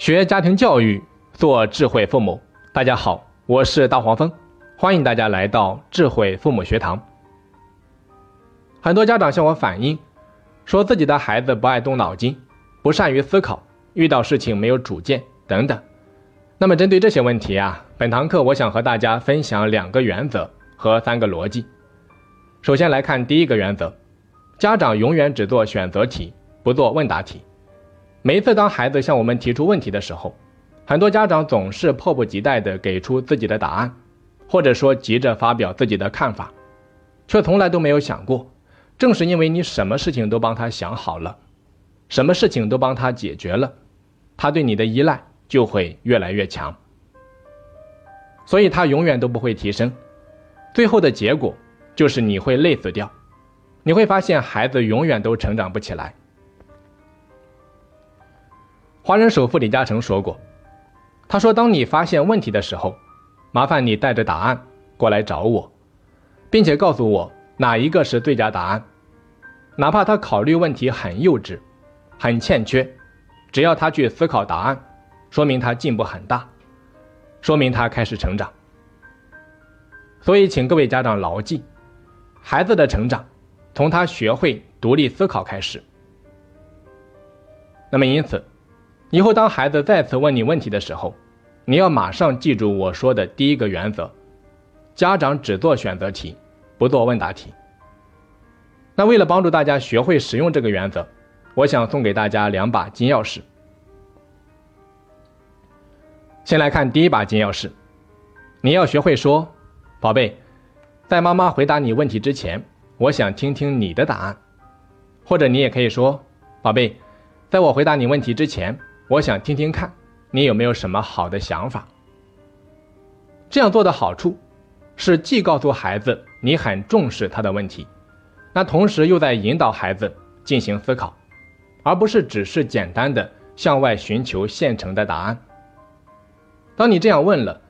学家庭教育，做智慧父母。大家好，我是大黄蜂，欢迎大家来到智慧父母学堂。很多家长向我反映，说自己的孩子不爱动脑筋，不善于思考，遇到事情没有主见等等。那么针对这些问题啊，本堂课我想和大家分享两个原则和三个逻辑。首先来看第一个原则：家长永远只做选择题，不做问答题。每一次当孩子向我们提出问题的时候，很多家长总是迫不及待地给出自己的答案，或者说急着发表自己的看法，却从来都没有想过，正是因为你什么事情都帮他想好了，什么事情都帮他解决了，他对你的依赖就会越来越强，所以他永远都不会提升，最后的结果就是你会累死掉，你会发现孩子永远都成长不起来。华人首富李嘉诚说过：“他说，当你发现问题的时候，麻烦你带着答案过来找我，并且告诉我哪一个是最佳答案。哪怕他考虑问题很幼稚、很欠缺，只要他去思考答案，说明他进步很大，说明他开始成长。所以，请各位家长牢记，孩子的成长从他学会独立思考开始。那么，因此。”以后当孩子再次问你问题的时候，你要马上记住我说的第一个原则：家长只做选择题，不做问答题。那为了帮助大家学会使用这个原则，我想送给大家两把金钥匙。先来看第一把金钥匙，你要学会说：“宝贝，在妈妈回答你问题之前，我想听听你的答案。”或者你也可以说：“宝贝，在我回答你问题之前。”我想听听看，你有没有什么好的想法？这样做的好处是既告诉孩子你很重视他的问题，那同时又在引导孩子进行思考，而不是只是简单的向外寻求现成的答案。当你这样问了，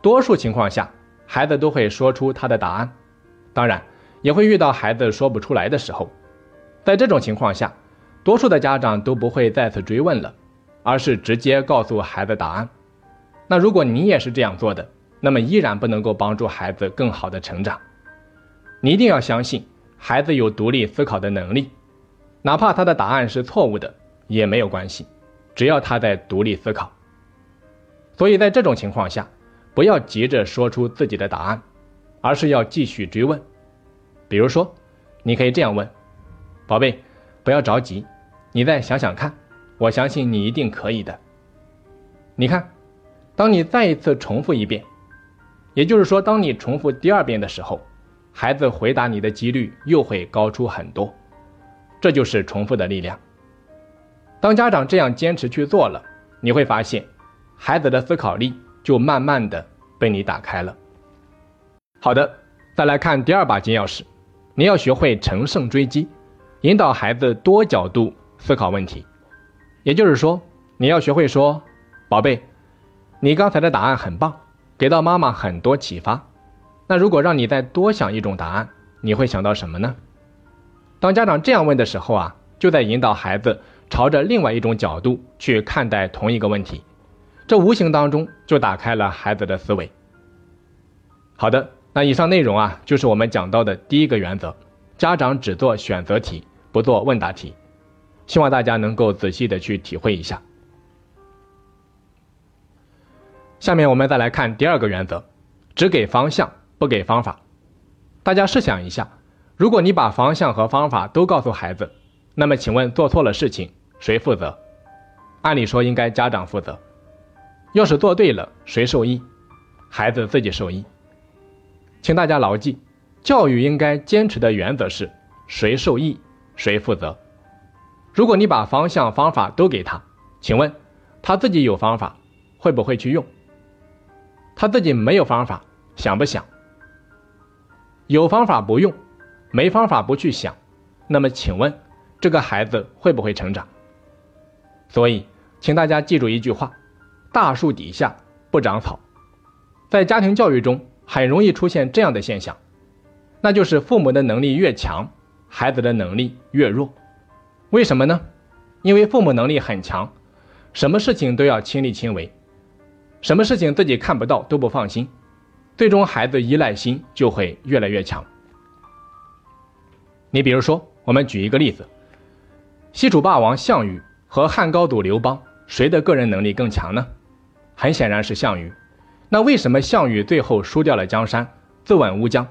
多数情况下孩子都会说出他的答案，当然也会遇到孩子说不出来的时候，在这种情况下，多数的家长都不会再次追问了。而是直接告诉孩子答案。那如果你也是这样做的，那么依然不能够帮助孩子更好的成长。你一定要相信孩子有独立思考的能力，哪怕他的答案是错误的也没有关系，只要他在独立思考。所以在这种情况下，不要急着说出自己的答案，而是要继续追问。比如说，你可以这样问：“宝贝，不要着急，你再想想看。”我相信你一定可以的。你看，当你再一次重复一遍，也就是说，当你重复第二遍的时候，孩子回答你的几率又会高出很多。这就是重复的力量。当家长这样坚持去做了，你会发现，孩子的思考力就慢慢的被你打开了。好的，再来看第二把金钥匙，你要学会乘胜追击，引导孩子多角度思考问题。也就是说，你要学会说：“宝贝，你刚才的答案很棒，给到妈妈很多启发。那如果让你再多想一种答案，你会想到什么呢？”当家长这样问的时候啊，就在引导孩子朝着另外一种角度去看待同一个问题，这无形当中就打开了孩子的思维。好的，那以上内容啊，就是我们讲到的第一个原则：家长只做选择题，不做问答题。希望大家能够仔细的去体会一下。下面我们再来看第二个原则：只给方向，不给方法。大家试想一下，如果你把方向和方法都告诉孩子，那么请问做错了事情谁负责？按理说应该家长负责。要是做对了，谁受益？孩子自己受益。请大家牢记，教育应该坚持的原则是：谁受益，谁负责。如果你把方向、方法都给他，请问他自己有方法会不会去用？他自己没有方法想不想？有方法不用，没方法不去想，那么请问这个孩子会不会成长？所以，请大家记住一句话：大树底下不长草。在家庭教育中，很容易出现这样的现象，那就是父母的能力越强，孩子的能力越弱。为什么呢？因为父母能力很强，什么事情都要亲力亲为，什么事情自己看不到都不放心，最终孩子依赖心就会越来越强。你比如说，我们举一个例子，西楚霸王项羽和汉高祖刘邦，谁的个人能力更强呢？很显然是项羽。那为什么项羽最后输掉了江山，自刎乌江？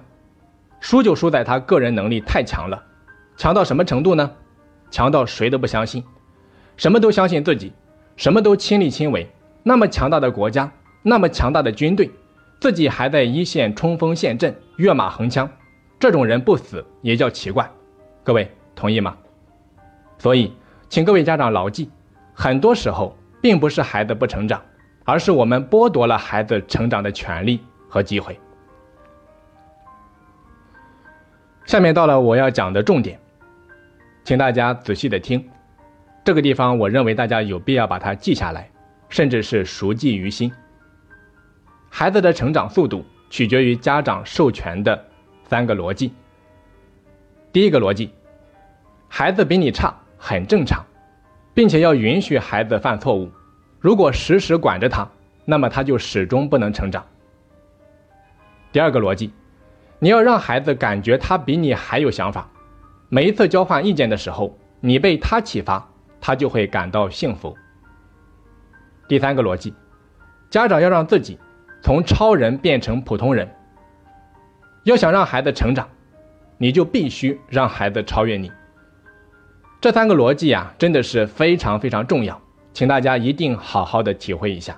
输就输在他个人能力太强了，强到什么程度呢？强到谁都不相信，什么都相信自己，什么都亲力亲为。那么强大的国家，那么强大的军队，自己还在一线冲锋陷阵、跃马横枪。这种人不死也叫奇怪，各位同意吗？所以，请各位家长牢记，很多时候并不是孩子不成长，而是我们剥夺了孩子成长的权利和机会。下面到了我要讲的重点，请大家仔细的听，这个地方我认为大家有必要把它记下来，甚至是熟记于心。孩子的成长速度取决于家长授权的。三个逻辑。第一个逻辑，孩子比你差很正常，并且要允许孩子犯错误。如果时时管着他，那么他就始终不能成长。第二个逻辑，你要让孩子感觉他比你还有想法，每一次交换意见的时候，你被他启发，他就会感到幸福。第三个逻辑，家长要让自己从超人变成普通人。要想让孩子成长，你就必须让孩子超越你。这三个逻辑啊，真的是非常非常重要，请大家一定好好的体会一下。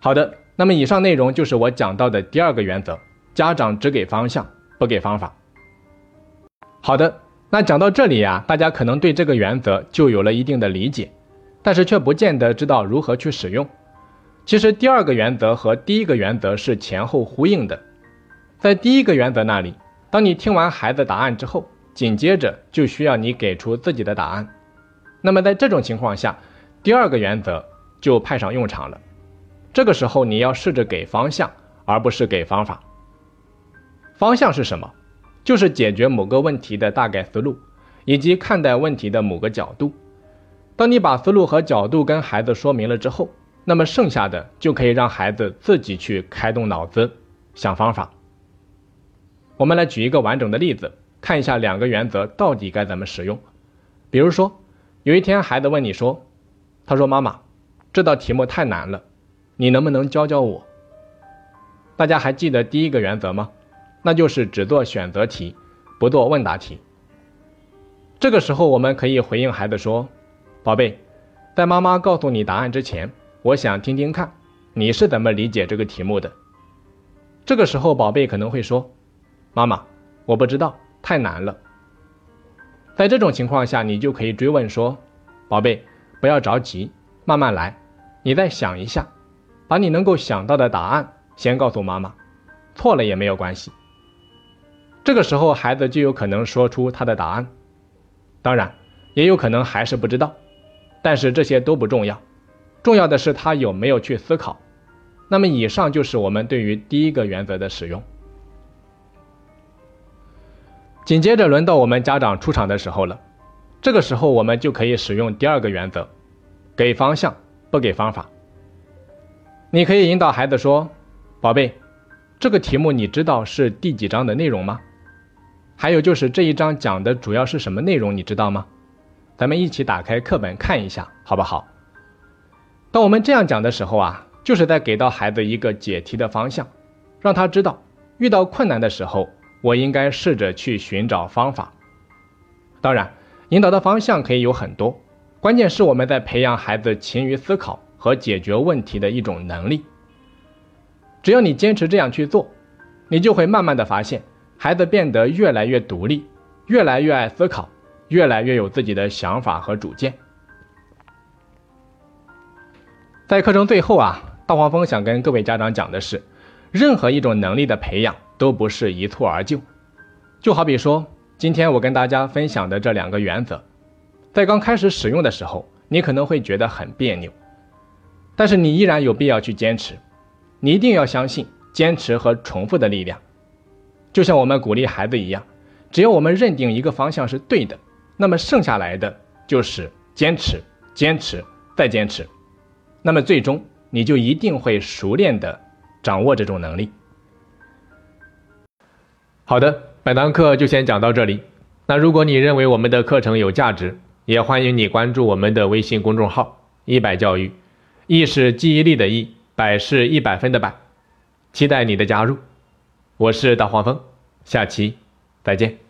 好的，那么以上内容就是我讲到的第二个原则：家长只给方向，不给方法。好的，那讲到这里呀，大家可能对这个原则就有了一定的理解，但是却不见得知道如何去使用。其实第二个原则和第一个原则是前后呼应的。在第一个原则那里，当你听完孩子答案之后，紧接着就需要你给出自己的答案。那么在这种情况下，第二个原则就派上用场了。这个时候你要试着给方向，而不是给方法。方向是什么？就是解决某个问题的大概思路，以及看待问题的某个角度。当你把思路和角度跟孩子说明了之后，那么剩下的就可以让孩子自己去开动脑子想方法。我们来举一个完整的例子，看一下两个原则到底该怎么使用。比如说，有一天孩子问你说：“他说妈妈，这道题目太难了，你能不能教教我？”大家还记得第一个原则吗？那就是只做选择题，不做问答题。这个时候我们可以回应孩子说：“宝贝，在妈妈告诉你答案之前，我想听听看你是怎么理解这个题目的。”这个时候宝贝可能会说。妈妈，我不知道，太难了。在这种情况下，你就可以追问说：“宝贝，不要着急，慢慢来，你再想一下，把你能够想到的答案先告诉妈妈，错了也没有关系。”这个时候，孩子就有可能说出他的答案，当然，也有可能还是不知道，但是这些都不重要，重要的是他有没有去思考。那么，以上就是我们对于第一个原则的使用。紧接着轮到我们家长出场的时候了，这个时候我们就可以使用第二个原则，给方向不给方法。你可以引导孩子说：“宝贝，这个题目你知道是第几章的内容吗？还有就是这一章讲的主要是什么内容，你知道吗？咱们一起打开课本看一下，好不好？”当我们这样讲的时候啊，就是在给到孩子一个解题的方向，让他知道遇到困难的时候。我应该试着去寻找方法。当然，引导的方向可以有很多，关键是我们在培养孩子勤于思考和解决问题的一种能力。只要你坚持这样去做，你就会慢慢的发现，孩子变得越来越独立，越来越爱思考，越来越有自己的想法和主见。在课程最后啊，大黄蜂想跟各位家长讲的是，任何一种能力的培养。都不是一蹴而就，就好比说，今天我跟大家分享的这两个原则，在刚开始使用的时候，你可能会觉得很别扭，但是你依然有必要去坚持，你一定要相信坚持和重复的力量，就像我们鼓励孩子一样，只要我们认定一个方向是对的，那么剩下来的就是坚持、坚持、再坚持，那么最终你就一定会熟练的掌握这种能力。好的，本堂课就先讲到这里。那如果你认为我们的课程有价值，也欢迎你关注我们的微信公众号“一百教育”，一是记忆力的忆，百是一百分的百，期待你的加入。我是大黄蜂，下期再见。